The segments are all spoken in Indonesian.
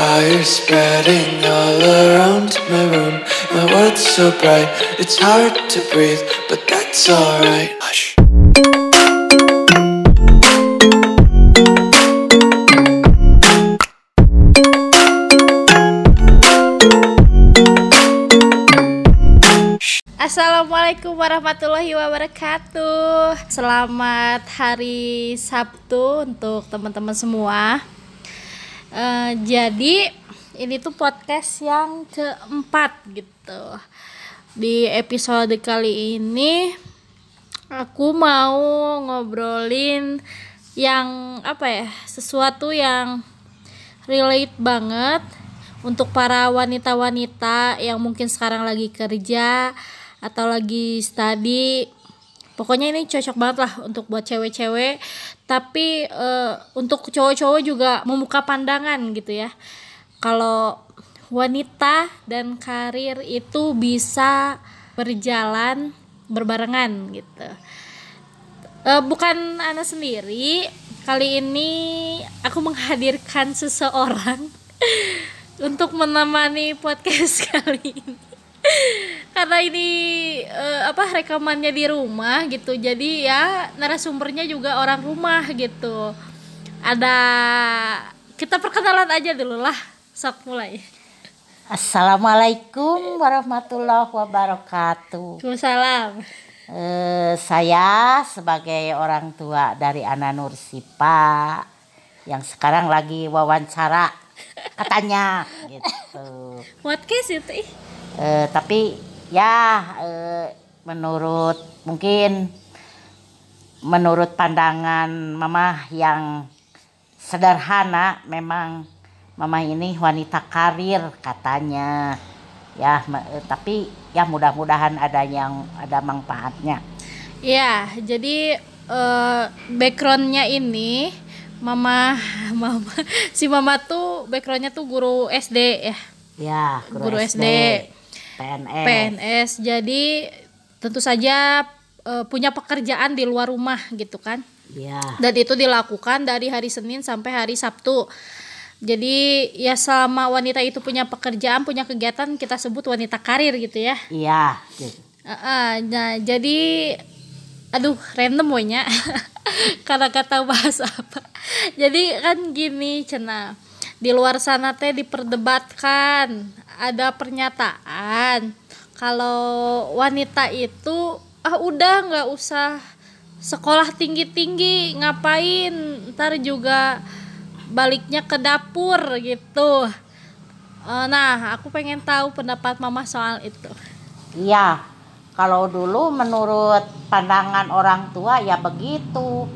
Fire spreading all around my room. My world's so bright, it's hard to breathe, but that's alright. Hush. Assalamualaikum warahmatullahi wabarakatuh. Selamat hari Sabtu untuk teman-teman semua. Eh, jadi ini tuh podcast yang keempat gitu. Di episode kali ini aku mau ngobrolin yang apa ya? Sesuatu yang relate banget untuk para wanita-wanita yang mungkin sekarang lagi kerja atau lagi study pokoknya ini cocok banget lah untuk buat cewek-cewek. Tapi eh, untuk cowok-cowok juga membuka pandangan gitu ya. Kalau wanita dan karir itu bisa berjalan berbarengan gitu. Eh, bukan Ana sendiri. Kali ini aku menghadirkan seseorang untuk menemani podcast kali ini karena ini eh, apa rekamannya di rumah gitu jadi ya narasumbernya juga orang rumah gitu ada kita perkenalan aja dulu lah sok mulai Assalamualaikum warahmatullahi wabarakatuh. Waalaikumsalam Eh, saya sebagai orang tua dari Ana Nur Sipa yang sekarang lagi wawancara katanya gitu. podcast itu ih. Eh, tapi ya eh, menurut mungkin menurut pandangan mama yang sederhana memang mama ini wanita karir katanya. Ya eh, tapi ya mudah-mudahan ada yang ada manfaatnya. Ya, jadi eh, backgroundnya ini mama mama si mama tuh backgroundnya tuh guru SD ya. Ya Guru SD. PNS PNS jadi tentu saja eh, punya pekerjaan di luar rumah gitu kan. Ya dan itu dilakukan dari hari Senin sampai hari Sabtu. Jadi ya selama wanita itu punya pekerjaan punya kegiatan kita sebut wanita karir gitu ya. Iya gitu. Heeh, nah jadi aduh random wonya karena kata bahas apa. Jadi kan gini cena. Di luar sana teh diperdebatkan ada pernyataan kalau wanita itu ah udah nggak usah sekolah tinggi tinggi ngapain ntar juga baliknya ke dapur gitu Eh, nah aku pengen tahu pendapat mama soal itu Iya, kalau dulu menurut pandangan orang tua ya begitu.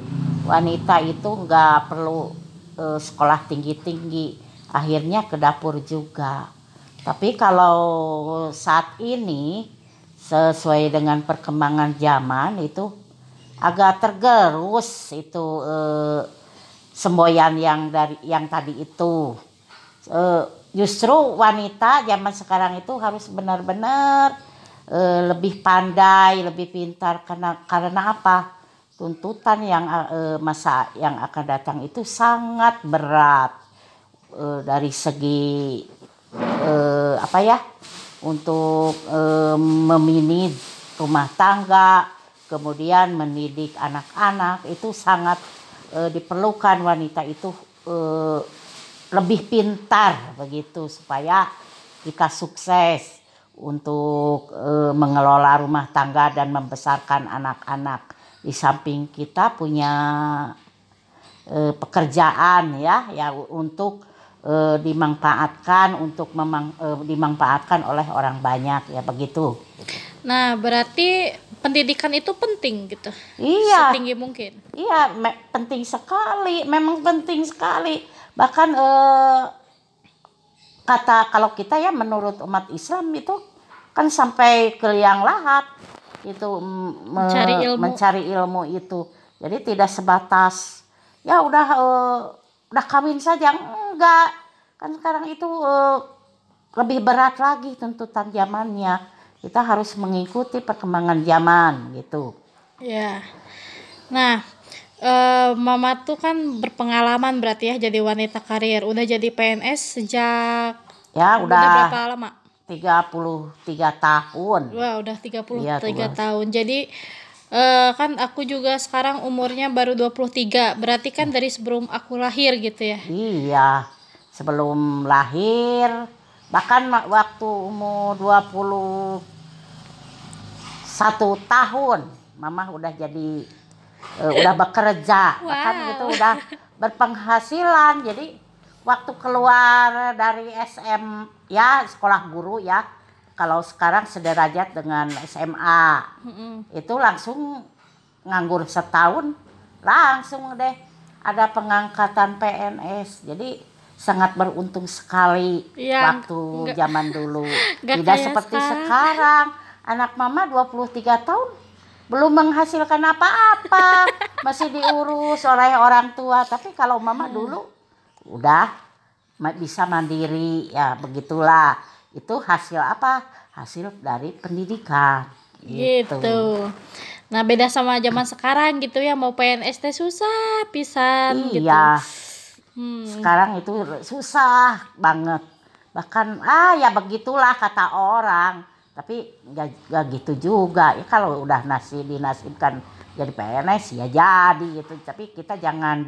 Wanita itu nggak perlu eh, sekolah tinggi-tinggi, akhirnya ke dapur juga. Tapi kalau saat ini sesuai dengan perkembangan zaman itu agak tergerus itu eh, semboyan yang dari yang tadi itu. Eh, justru wanita zaman sekarang itu harus benar-benar eh, lebih pandai, lebih pintar karena karena apa? Tuntutan yang eh, masa yang akan datang itu sangat berat Eh, dari segi eh, apa ya? Untuk eh, rumah tangga, kemudian mendidik anak-anak itu sangat eh, diperlukan wanita itu eh, lebih pintar begitu supaya kita sukses untuk eh, mengelola rumah tangga dan membesarkan anak-anak. Di samping kita punya eh, pekerjaan ya ya untuk eh, dimanfaatkan untuk memang eh, dimanfaatkan oleh orang banyak ya begitu. Nah, berarti pendidikan itu penting gitu. Iya. Setinggi mungkin. Iya, me- penting sekali, memang penting sekali. Bahkan eh, kata kalau kita ya menurut umat Islam itu kan sampai ke liang lahat itu me- Mencari ilmu. mencari ilmu itu. Jadi tidak sebatas ya udah eh, udah kawin saja enggak. Kan sekarang itu eh, lebih berat lagi tuntutan zamannya. Kita harus mengikuti perkembangan zaman gitu. Ya. Nah, eh, mama tuh kan berpengalaman berarti ya jadi wanita karir. Udah jadi PNS sejak Ya udah udah berapa lama? 33 tahun. Wah, udah 33 Iya, tua. tahun. Jadi eh, kan aku juga sekarang umurnya baru 23. Berarti kan dari sebelum aku lahir gitu ya. Iya, sebelum lahir bahkan waktu umur 21 tahun mama udah jadi eh, udah bekerja bahkan Wow. itu udah berpenghasilan jadi waktu keluar dari SM ya sekolah guru ya kalau sekarang sederajat dengan SMA Mm-mm. itu langsung nganggur setahun langsung deh. Ada pengangkatan PNS jadi sangat beruntung sekali Iya, waktu zaman dulu. tidak seperti sekarang. sekarang. Anak mama 23 tahun belum menghasilkan apa-apa. Masih diurus oleh orang tua. Tapi kalau mama Hmm. dulu udah bisa mandiri. Ya begitulah itu hasil apa? Hasil dari pendidikan. Gitu. Nah, beda sama zaman sekarang gitu ya mau PNS teh susah pisan gitu. iya. Hmm. sekarang itu susah banget. Bahkan ah ya begitulah kata orang. Tapi nggak nggak gitu juga. Ya kalau udah nasi dinasibkan jadi PNS ya jadi gitu. Tapi kita jangan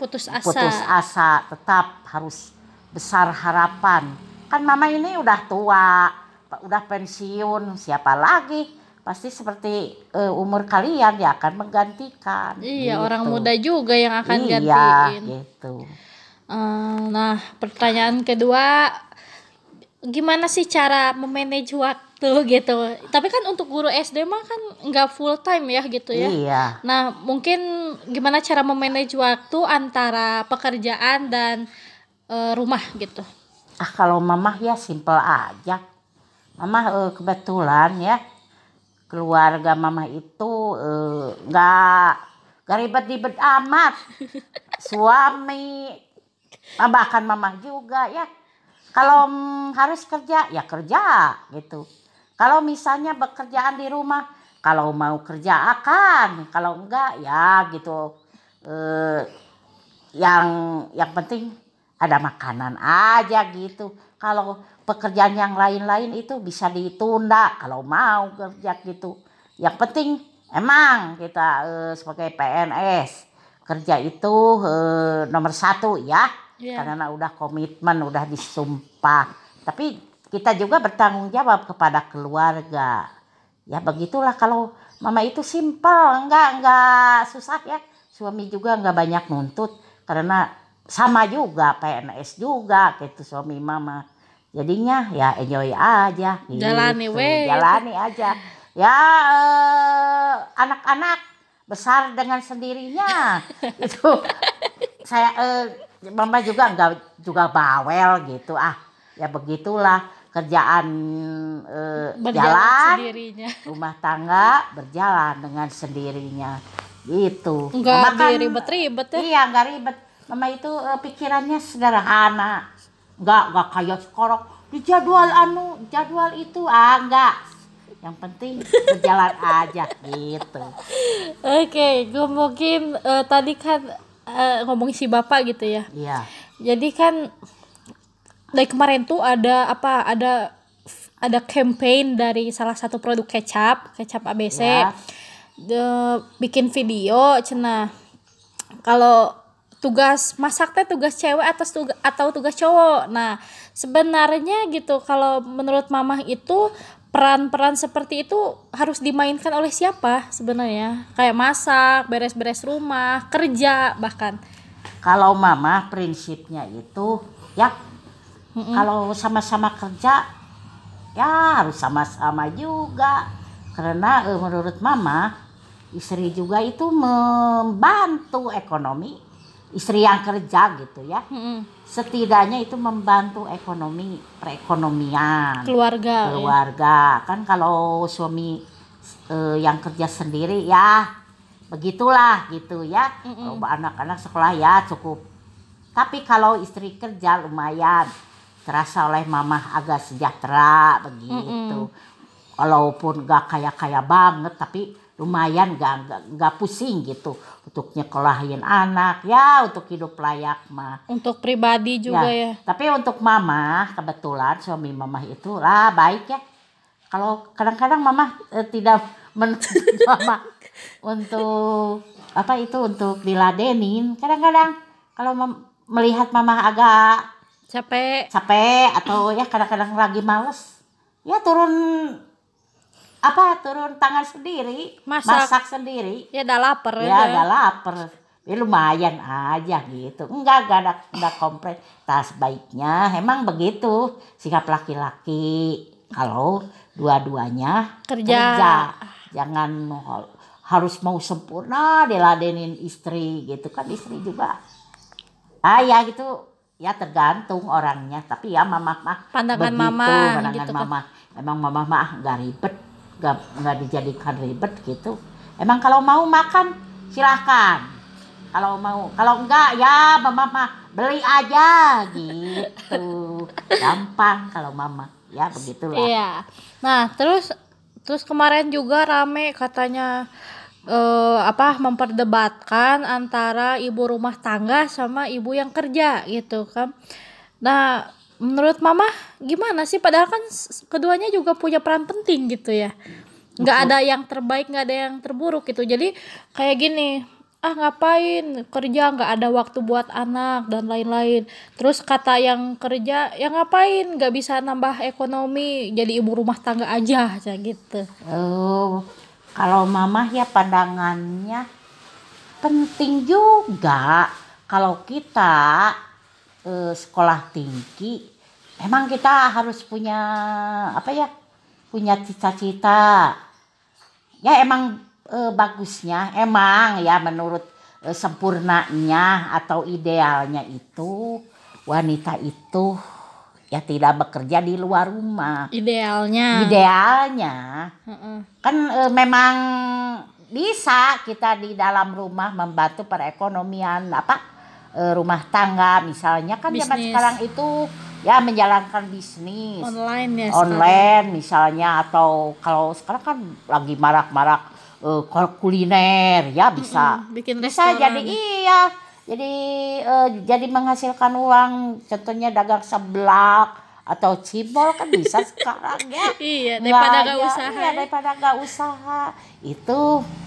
Putus asa. putus asa. Tetap harus besar harapan kan mama ini udah tua udah pensiun siapa lagi pasti seperti eh, umur kalian ya akan menggantikan Iya, gitu. orang muda juga yang akan iya gantiin. gitu Eh, nah, pertanyaan kedua, gimana sih cara memanage waktu gitu? Tapi kan untuk guru SD mah kan nggak full time ya gitu ya. iya Nah, mungkin gimana cara memanage waktu antara pekerjaan dan eh, rumah gitu? Ah kalau mamah ya simpel aja. Mamah eh, kebetulan ya keluarga mamah itu eh, nggak nggak ribet-ribet amat. Suami ah, bahkan mamah juga ya. Kalau mm, harus kerja ya kerja gitu. Kalau misalnya bekerjaan di rumah, kalau mau kerja akan, kalau enggak ya gitu. Eh, yang yang penting ada makanan aja gitu. Kalau pekerjaan yang lain-lain itu bisa ditunda kalau mau kerja gitu. Yang penting emang kita eh, sebagai PNS kerja itu eh, nomor satu ya. Iya. Karena udah komitmen, udah disumpah. Tapi kita juga bertanggung jawab kepada keluarga. Ya begitulah kalau mama itu simpel, enggak enggak susah ya. Suami juga enggak banyak nuntut karena sama juga PNS juga gitu suami mama. Jadinya ya enjoy aja gitu. Jalani we. Jalani aja. Ya eh, anak-anak besar dengan sendirinya. itu saya eh, mama juga enggak juga bawel gitu ah. Ya begitulah kerjaan eh, Berjalan jalan sendirinya. rumah tangga berjalan dengan sendirinya gitu Enggak kan- ribet-ribet ya. iya nggak ribet mama itu eh, pikirannya sederhana nggak nggak kayak sekarang di jadwal anu jadwal itu ah nggak yang penting berjalan aja gitu Oke, gue mungkin eh, tadi kan eh, ngomongin si bapak gitu ya. iya Jadi kan dari kemarin tuh ada apa? Ada ada campaign dari salah satu produk kecap, kecap ABC. Ya. De- bikin video cenah. Kalau tugas masak teh tugas cewek atas tugas atau tugas cowok. Nah, sebenarnya gitu kalau menurut mamah itu peran-peran seperti itu harus dimainkan oleh siapa sebenarnya? Kayak masak, beres-beres rumah, kerja bahkan. kalau mama prinsipnya itu ya kalau sama-sama kerja ya harus sama-sama juga karena eh, menurut mama istri juga itu membantu ekonomi istri yang kerja gitu ya. Mm-mm. setidaknya itu membantu ekonomi perekonomian. Keluarga. ya. keluarga. Kan kalau suami eh, yang kerja sendiri ya begitulah gitu ya. Kalau anak-anak sekolah ya cukup. Tapi kalau istri kerja lumayan. Terasa oleh mama agak sejahtera begitu. Walaupun gak kaya-kaya banget tapi lumayan gak, gak, gak pusing gitu untuk nyekolahin anak ya untuk hidup layak mah Untuk pribadi juga ya. tapi untuk mama kebetulan suami mama itu lah baik ya kalau kadang-kadang mama eh, tidak menuntut mama untuk apa itu untuk diladenin kadang-kadang kalau mem- melihat mama agak Capek. capek atau ya kadang-kadang lagi males ya turun apa turun tangan sendiri? Masak. sendiri? Ya udah lapar ya agak lapar. Ya lumayan aja gitu. Enggak enggak ada enggak komplain. Tas baiknya emang begitu. Sikap laki-laki kalau dua-duanya Kerja. jangan ho- harus mau sempurna diladenin istri gitu. Kan istri juga ah ya gitu. Ya tergantung orangnya. Tapi ya mama mah Pandangan begitu, mama pandangan gitu kan. mama. Emang mama mah nggak ribet nggak nggak dijadikan ribet gitu. Emang kalau mau makan silahkan kalau mau kalau enggak ya mama mah beli aja gitu. Gampang kalau mama. Ya begitulah. Iya. Nah, terus terus kemarin juga rame katanya eh apa memperdebatkan antara ibu rumah tangga sama ibu yang kerja gitu kan. Nah, menurut mama gimana sih padahal kan keduanya juga punya peran penting gitu ya. nggak ada yang terbaik, nggak ada yang terburuk gitu. Jadi kayak gini, ah ngapain kerja nggak ada waktu buat anak dan lain-lain. Terus kata yang kerja, ya ngapain nggak bisa nambah ekonomi, jadi ibu rumah tangga aja, kayak gitu. Oh, kalau mama ya pandangannya penting juga kalau kita eh, sekolah tinggi emang kita harus punya apa ya punya cita-cita ya emang eh, bagusnya emang ya menurut eh, sempurnanya atau idealnya itu wanita itu ya tidak bekerja di luar rumah Idealnya. idealnya Heeh. kan eh, memang bisa kita di dalam rumah membantu perekonomian apa eh, rumah tangga misalnya kan zaman Bisnis. sekarang itu ya menjalankan bisnis Online ya sekarang. online misalnya atau kalau sekarang kan lagi marak-marak eh, kuliner ya bisa Mm, bikin bisa jadi iya jadi eh, jadi menghasilkan uang contohnya dagang seblak atau cibol kan bisa sekarang ya Iya, daripada Nggak usaha. iya, ya. daripada nggak usaha itu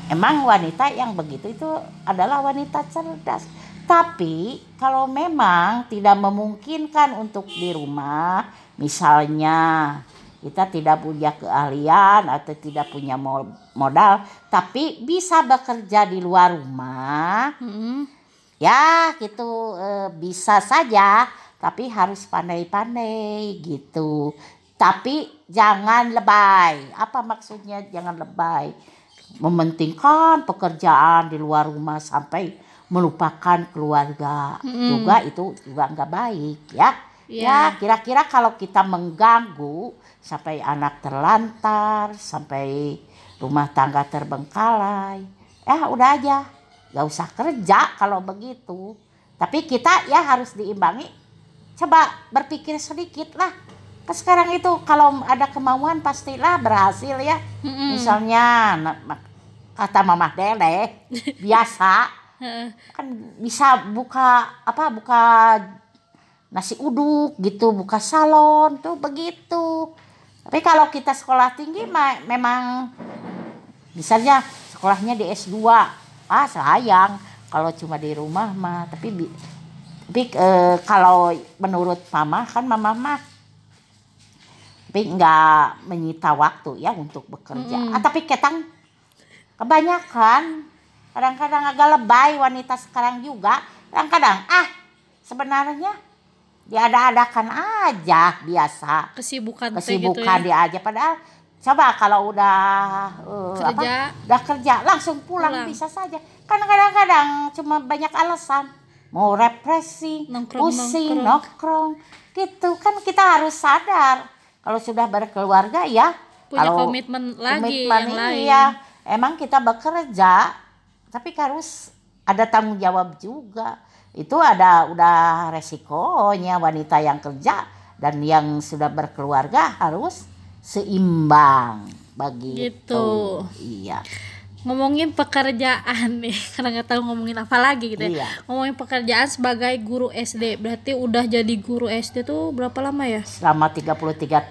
emang wanita yang begitu itu adalah wanita cerdas tapi kalau memang tidak memungkinkan untuk di rumah misalnya kita tidak punya keahlian atau tidak punya mo- modal tapi bisa bekerja di luar rumah Mm-mm. ya gitu eh, bisa saja tapi harus pandai-pandai gitu. Tapi jangan lebay. Apa maksudnya jangan lebay? Mementingkan pekerjaan di luar rumah sampai melupakan keluarga Mm-mm. juga itu juga nggak baik ya Iya. ya kira-kira kalau kita mengganggu sampai anak terlantar sampai rumah tangga terbengkalai ya udah aja nggak usah kerja kalau begitu tapi kita ya harus diimbangi coba berpikir sedikit lah Kan sekarang itu kalau ada kemauan pastilah berhasil ya Mm-mm. misalnya kata mama dede biasa. Kan bisa buka apa buka nasi uduk gitu buka salon tuh begitu. Tapi kalau kita sekolah tinggi ma- memang misalnya sekolahnya di S2 ah sayang. Kalau cuma di rumah mah tapi bi- tapi eh, kalau menurut mama kan mama mah tapi nggak menyita waktu ya untuk bekerja. Mm-mm. ah, tapi ketang kebanyakan kadang-kadang agak lebay wanita sekarang juga kadang-kadang ah sebenarnya diada-adakan aja biasa Kesibukan kesibukan gitu ya. dia aja padahal coba kalau udah apa, Kerja. udah kerja langsung pulang, Pulang. bisa saja kan kadang-kadang cuma banyak alasan mau represi Nongkrong, pusing nongkrong. nongkrong gitu kan kita harus sadar kalau sudah berkeluarga ya Punya kalau komitmen lagi komitmen yang lain. iya emang kita bekerja tapi harus ada tanggung jawab juga. Itu ada udah resikonya wanita yang kerja dan yang sudah berkeluarga harus seimbang. Begitu. Gitu. iya. Ngomongin pekerjaan nih karena nggak tahu ngomongin apa lagi gitu ya. Iya. ngomongin pekerjaan sebagai guru SD berarti udah jadi guru SD tuh berapa lama ya? Selama 33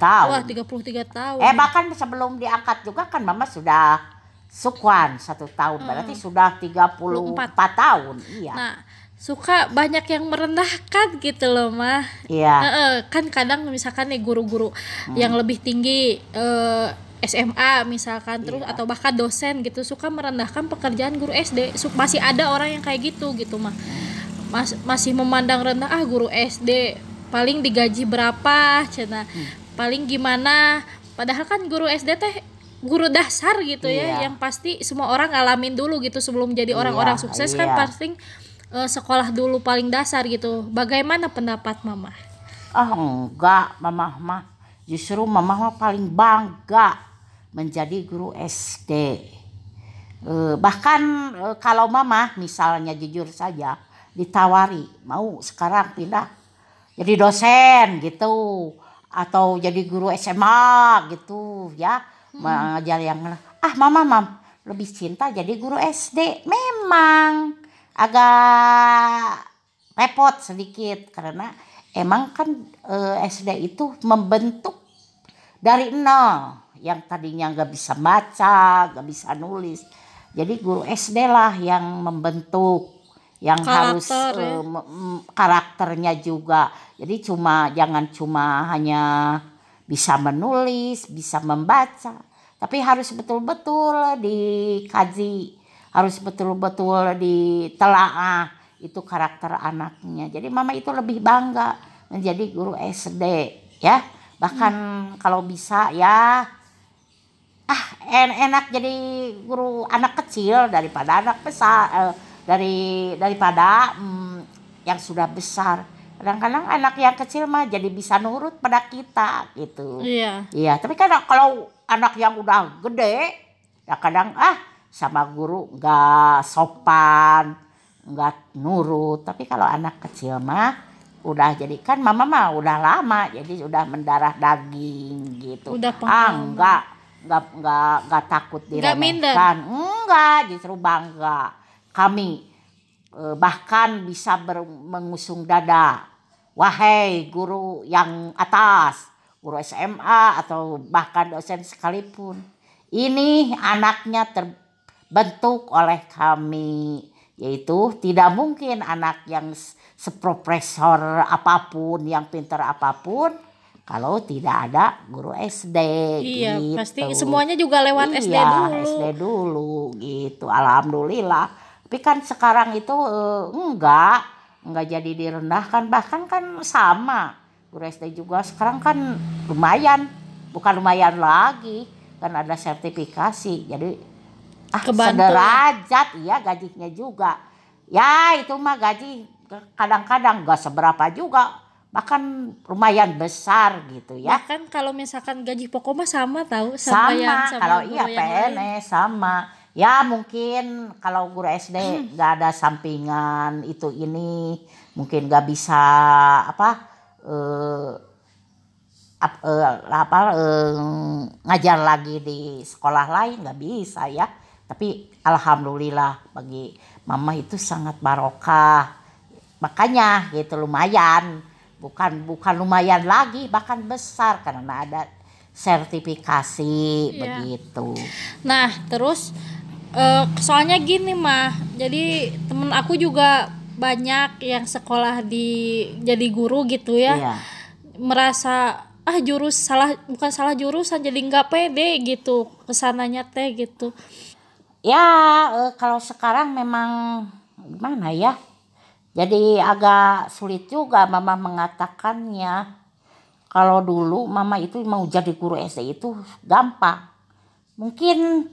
tahun. wah 33 tahun. Eh bahkan sebelum diangkat juga kan mama sudah sukwan satu tahun. Berarti sudah 34 tahun. Iya. nah suka banyak yang merendahkan gitu loh mah. Iya. Heeh, kan kadang misalkan nih guru-guru yang lebih tinggi eh, SMA misalkan terus atau bahkan dosen gitu suka merendahkan pekerjaan guru SD masih ada orang yang kayak gitu gitu mah. Mas- masih memandang rendah ah guru SD paling digaji berapa cina? Paling gimana? Padahal kan guru SD teh guru dasar gitu ya Iya. yang pasti semua orang ngalamin dulu gitu sebelum jadi orang-orang Iya, sukses kan iya. pasti eh, sekolah dulu paling dasar gitu bagaimana pendapat mama Ah enggak, mama mah justru mama mah paling bangga menjadi guru SD. Eh, bahkan eh, kalau mama misalnya jujur saja ditawari mau sekarang pindah jadi dosen gitu atau jadi guru SMA gitu ya mengajar yang ah mama mam lebih cinta jadi guru SD memang agak repot sedikit karena emang kan eh, SD itu membentuk dari nol yang tadinya nggak bisa baca, nggak bisa nulis. Jadi guru SD lah yang membentuk, yang harus Karakter, ya. eh, m- m- karakternya juga. Jadi cuma jangan cuma hanya bisa menulis, bisa membaca, tapi harus betul-betul dikaji, harus betul-betul ditelaah itu karakter anaknya. Jadi mama itu lebih bangga menjadi guru SD ya. Bahkan kalau bisa ya ah en- enak jadi guru anak kecil daripada anak besar eh, dari daripada mm, yang sudah besar. Kadang-kadang anak yang kecil mah jadi bisa nurut pada kita gitu. iya Iya, tapi kan kalau anak yang udah gede, ya kadang ah sama guru nggak sopan, nggak nurut. Tapi kalau anak kecil mah udah jadi kan mama mah udah lama jadi udah mendarah daging gitu. Udah ah pengalaman. enggak enggak enggak enggak takut Nggak minder. diremehkan. Enggak, justru bangga. Kami eh, bahkan bisa ber- mengusung dada. Wahai guru yang atas, guru SMA atau bahkan dosen sekalipun. Ini anaknya terbentuk oleh kami. Yaitu tidak mungkin anak yang seprofesor apa pun, yang pintar apa pun. Kalau tidak ada guru SD iya gitu. pasti semuanya juga lewat SD Iya, dulu SD dulu gitu. Alhamdulillah. Tapi kan sekarang itu eh, enggak, enggak jadi direndahkan bahkan kan sama. Guru SD juga. Sekarang kan lumayan, bukan lumayan lagi. Kan ada sertifikasi. Jadi ah Kebantu sederajat. Iya gajinya juga. Ya itu mah gaji kadang-kadang enggak seberapa juga. Bahkan lumayan besar gitu ya. bahkan kalau misalkan gaji pokok mah sama tahu sama, sama, yang sama kalau iya. PNS sama. Ya mungkin kalau guru SD nggak ada sampingan itu ini mungkin nggak bisa apa eh ap- eh, apa eh, ngajar lagi di sekolah lain nggak bisa ya. Tapi alhamdulillah bagi mama itu sangat barokah. Makanya gitu lumayan. Bukan bukan lumayan lagi bahkan besar karena ada sertifikasi Iya. begitu. Nah, terus eh, soalnya gini mah, jadi temen aku juga banyak yang sekolah di jadi guru gitu ya, Iya. merasa ah jurus salah bukan salah jurusan jadi nggak pede gitu ke sananya teh gitu. ya eh, kalau sekarang memang gimana ya jadi agak sulit juga mama mengatakannya kalau dulu mama itu mau jadi guru SD itu gampang mungkin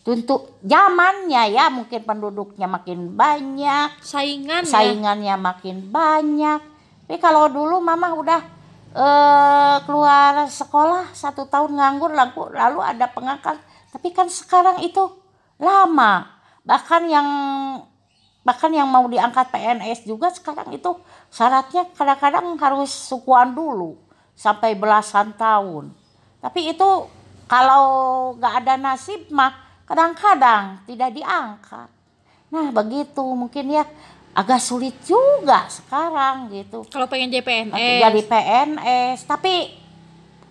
untuk zamannya ya mungkin penduduknya makin banyak Saingan ya. saingannya makin banyak. Tapi kalau dulu mama udah eh, keluar sekolah satu tahun nganggur lalu, lalu ada pengangkat. Tapi kan sekarang itu lama. Bahkan yang bahkan yang mau diangkat PNS juga sekarang itu syaratnya kadang-kadang harus sukuan dulu sampai belasan tahun. Tapi itu kalau nggak ada nasib mah kadang-kadang tidak diangkat. Nah begitu mungkin ya agak sulit juga sekarang gitu. Kalau pengen jadi PNS. Jadi PNS, tapi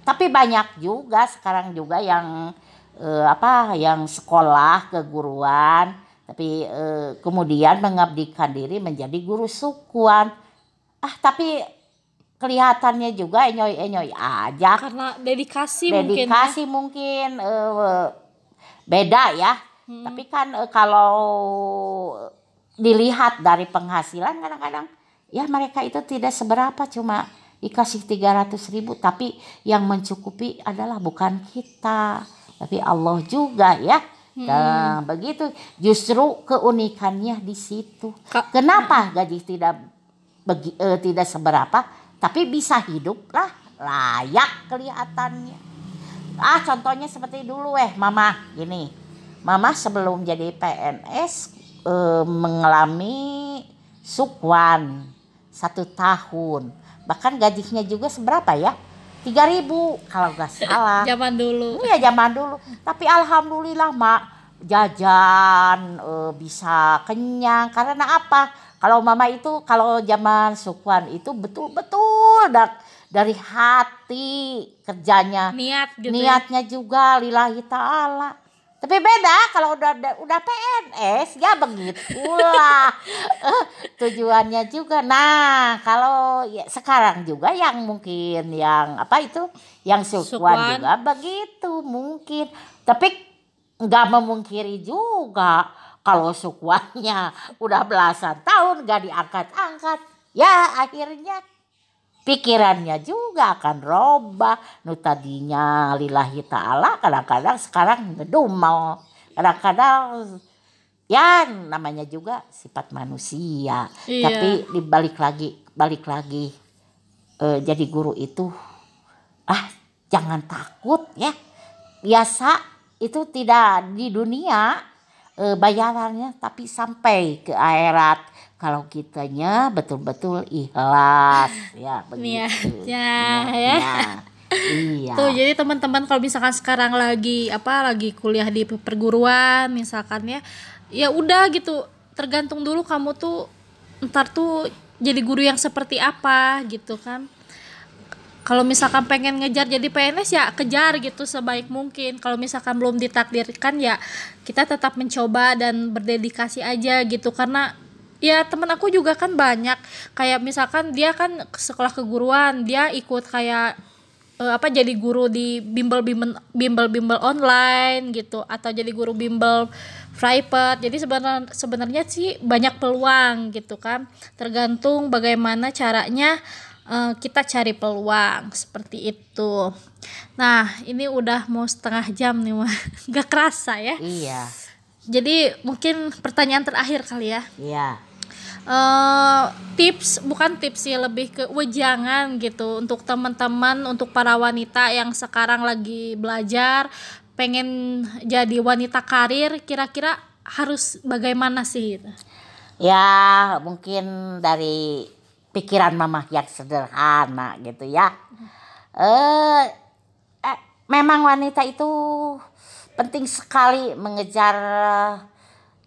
tapi banyak juga sekarang juga yang eh, apa yang sekolah keguruan tapi eh, kemudian mengabdikan diri menjadi guru sukuan. Ah tapi kelihatannya juga enyoy-enyoy aja. Karena dedikasi, mungkin. ya. Dedikasi mungkin eh, beda ya. Hmm. Tapi kan eh, kalau dilihat dari penghasilan kadang-kadang ya mereka itu tidak seberapa cuma dikasih 300 ribu. Tapi yang mencukupi adalah bukan kita tapi Allah juga ya. Nah begitu. Justru keunikannya di situ. Ka- kenapa gaji tidak begi, eh, tidak seberapa? Tapi bisa hidup lah layak kelihatannya ah contohnya seperti dulu eh mama gini mama sebelum jadi PNS eh, mengalami sukwan satu tahun bahkan gajinya juga seberapa ya 3000 kalau nggak salah Zaman dulu. Iya zaman dulu. Tapi alhamdulillah mak jajan eh, bisa kenyang karena apa? Kalau mama itu kalau zaman sukuan itu betul-betul da- dari hati kerjanya. Niat gitu. ya. Niatnya juga lillahi taala. Tapi beda kalau udah udah PNS ya begitulah Eh, tujuannya juga. Nah kalau ya, sekarang juga yang mungkin yang apa itu yang Sukuan. juga begitu mungkin. Tapi nggak memungkiri juga kalau sukuannya udah belasan tahun nggak diangkat-angkat ya akhirnya pikirannya juga akan robah. Nu tadinya lillahi ta'ala kadang-kadang sekarang ngedumel. Kadang-kadang ya namanya juga sifat manusia. Iya. tapi dibalik lagi balik lagi eh, jadi guru itu ah jangan takut ya. Biasa itu tidak di dunia eh, bayarannya tapi sampai ke akhirat. Kalau kitanya betul-betul ikhlas. Ya begitu. Niatnya, ya. Niatnya. iya. Tuh jadi teman-teman kalau misalkan sekarang lagi apa lagi kuliah di perguruan misalkan ya ya udah gitu. Tergantung dulu kamu tuh ntar tuh jadi guru yang seperti apa gitu kan kalau misalkan pengen ngejar jadi PNS ya kejar gitu sebaik mungkin. Kalau misalkan belum ditakdirkan ya kita tetap mencoba dan berdedikasi aja gitu. Karena ya temen aku juga kan banyak. Kayak misalkan dia kan sekolah keguruan dia ikut kayak eh, apa jadi guru di bimbel bimbel bimbel bimbel online gitu atau jadi guru bimbel private. Jadi sebenarnya sebenarnya sih banyak peluang gitu kan. Tergantung bagaimana caranya eh, kita cari peluang seperti itu. Nah ini udah mau setengah jam nih mah nggak kerasa ya. Iya. Jadi mungkin pertanyaan terakhir kali ya. Iya. Eh tips bukan tips sih lebih ke wejangan gitu. Untuk teman-teman untuk para wanita yang sekarang lagi belajar pengen jadi wanita karir kira-kira harus bagaimana sih? Gitu. ya mungkin dari pikiran mama yang sederhana gitu ya. Eh eh, memang wanita itu penting sekali mengejar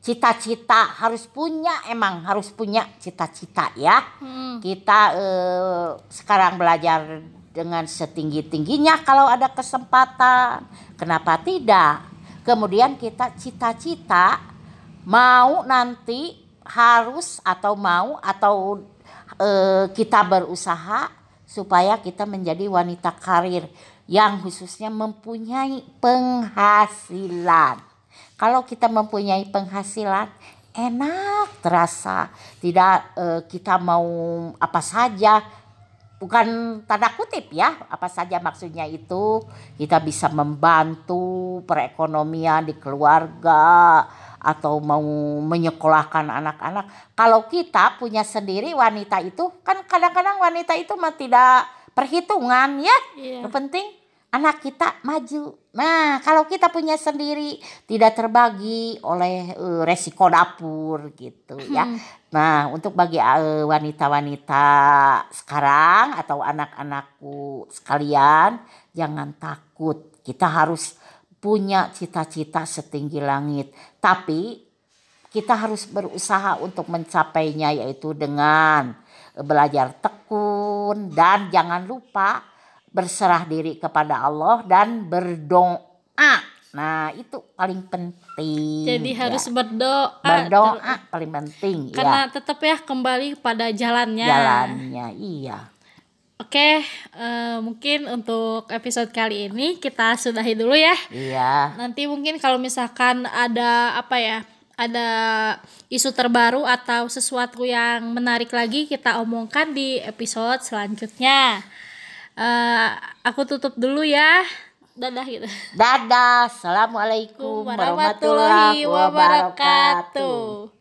cita-cita. Harus punya emang harus punya cita-cita ya. Hmm. kita eh, sekarang belajar dengan setinggi tingginya kalau ada kesempatan. Kenapa tidak? Kemudian kita cita-cita mau nanti harus atau mau atau eh, kita berusaha supaya kita menjadi wanita karir yang khususnya mempunyai penghasilan. Kalau kita mempunyai penghasilan enak terasa. Tidak eh, kita mau apa saja bukan tanda kutip ya apa saja maksudnya itu. Kita bisa membantu perekonomian di keluarga atau mau menyekolahkan anak-anak kalau kita punya sendiri wanita itu kan kadang-kadang wanita itu mah tidak perhitungan ya Iya. yang penting anak kita maju. Nah, kalau kita punya sendiri tidak terbagi oleh eh, resiko dapur gitu ya. Nah, untuk bagi eh, wanita-wanita sekarang atau anak-anakku sekalian, jangan takut. Kita harus punya cita-cita setinggi langit. Tapi kita harus berusaha untuk mencapainya yaitu dengan belajar tekun dan jangan lupa berserah diri kepada Allah dan berdoa. Nah, itu paling penting. Jadi ya. harus berdoa. berdoa paling penting Karena ya. tetap ya kembali pada jalannya. Jalannya iya. Oke, eh, mungkin untuk episode kali ini kita sudahi dulu ya. Iya. Nanti mungkin kalau misalkan ada apa ya, ada isu terbaru atau sesuatu yang menarik lagi kita omongkan di episode selanjutnya. Eh, aku tutup dulu ya. Dadah gitu. Dadah. Assalamualaikum warahmatullahi wabarakatuh.